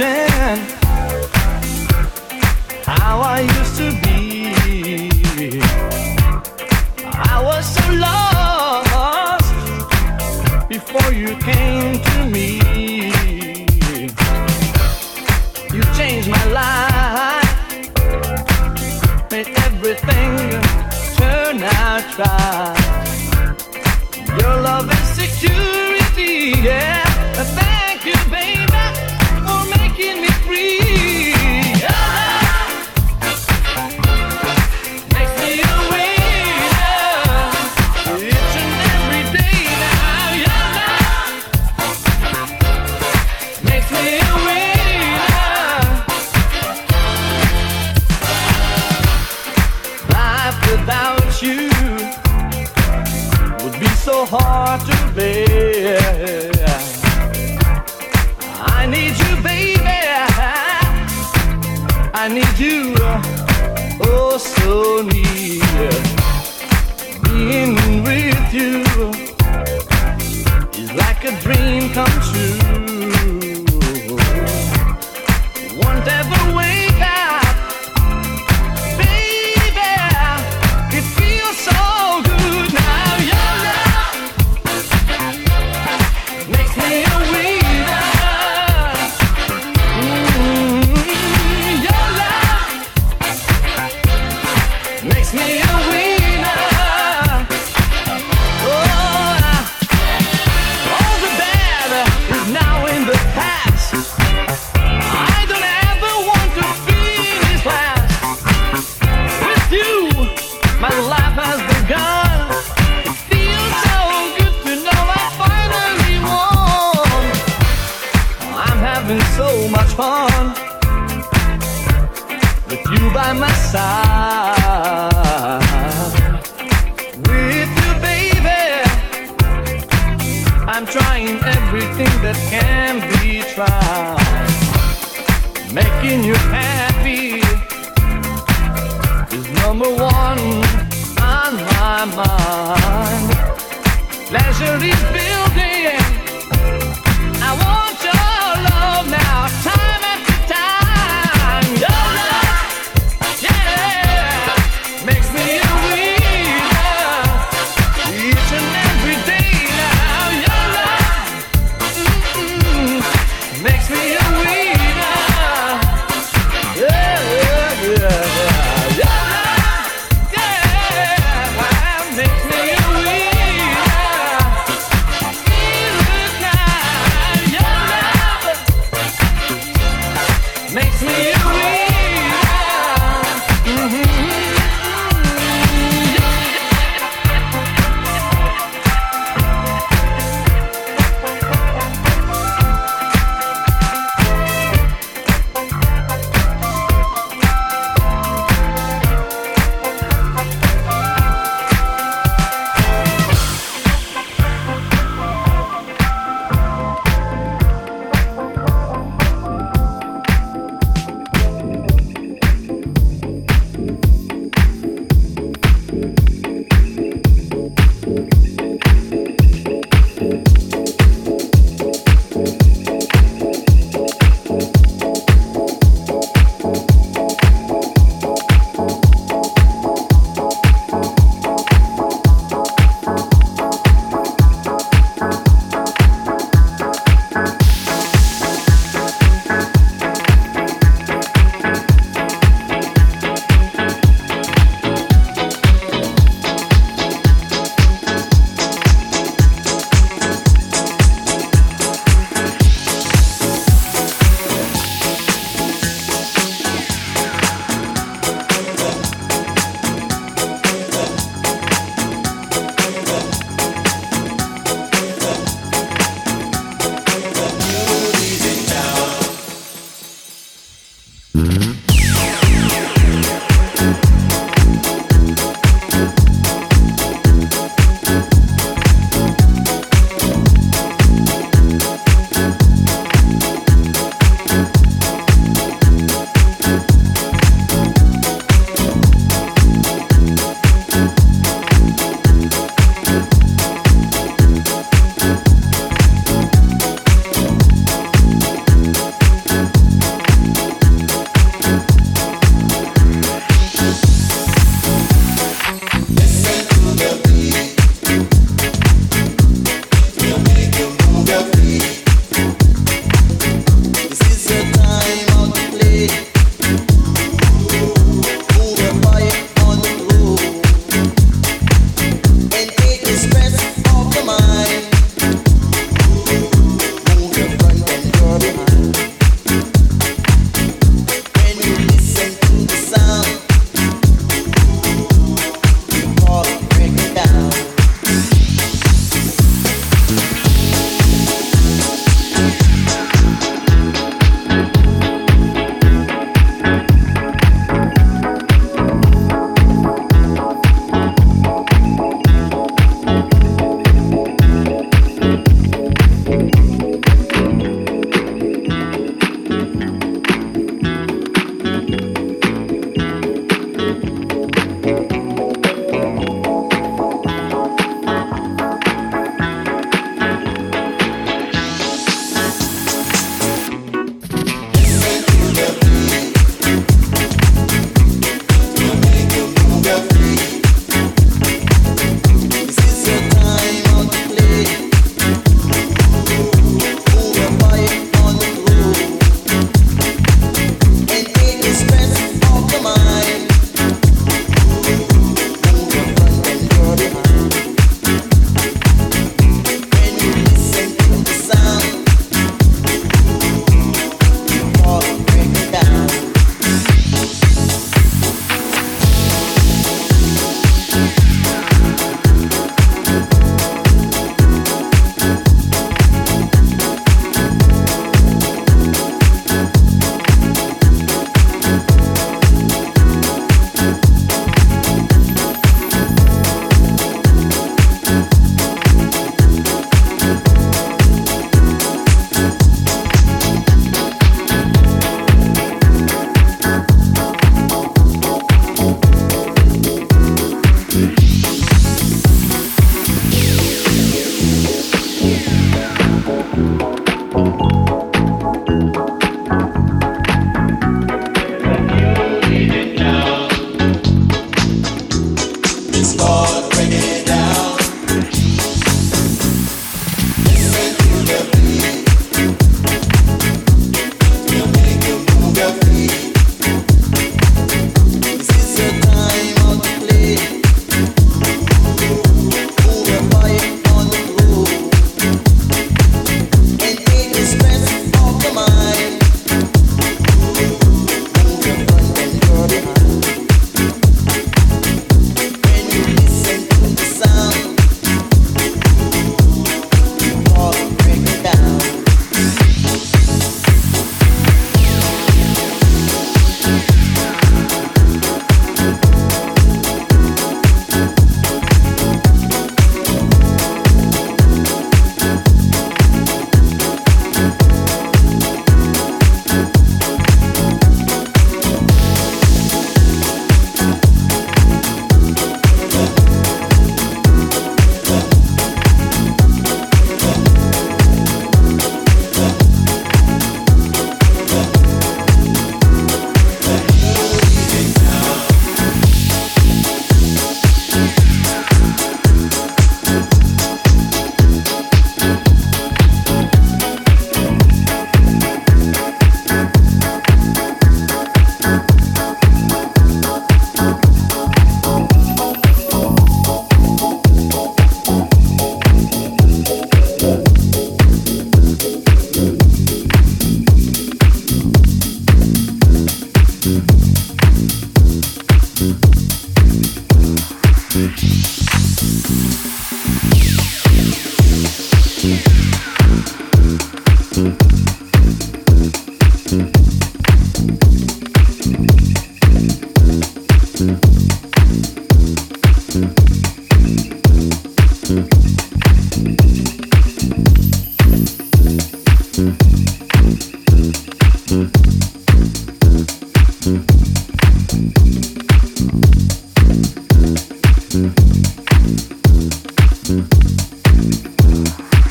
imagine how I used to be. I was so lost before you came to me. You changed my life, made everything turn out right. pasar.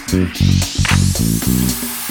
Sim.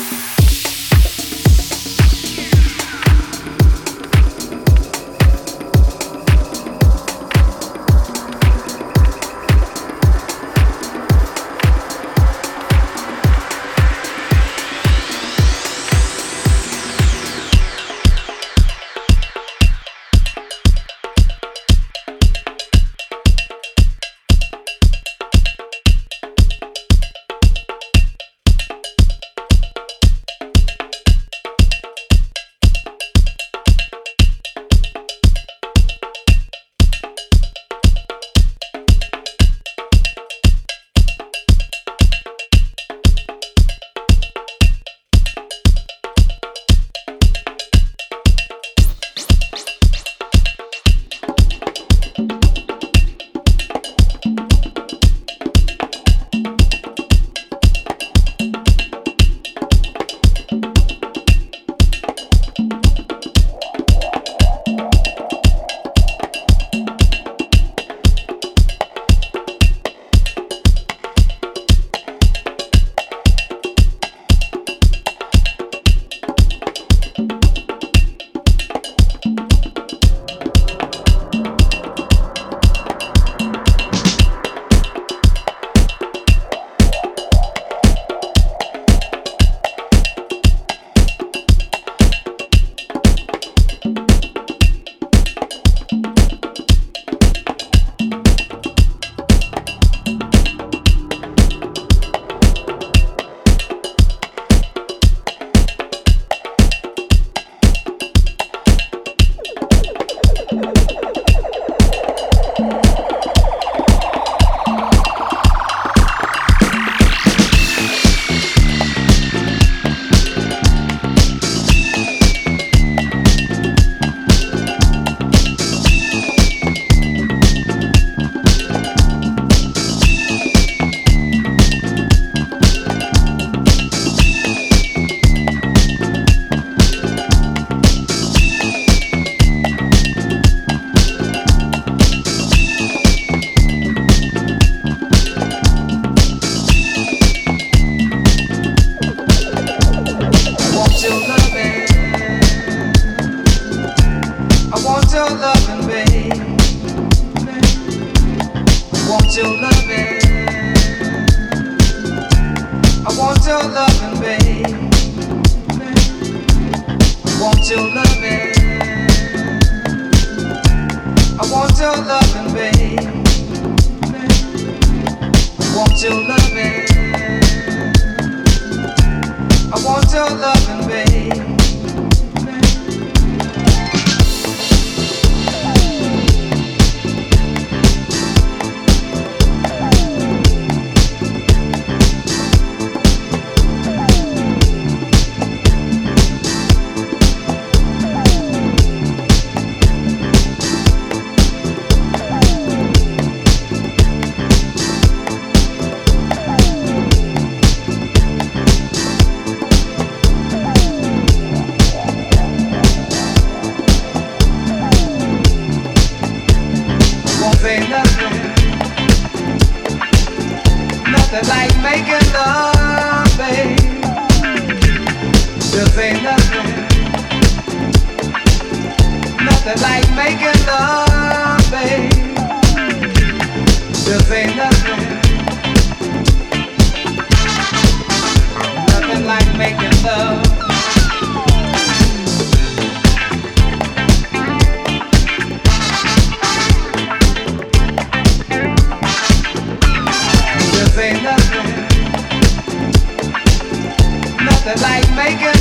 Like making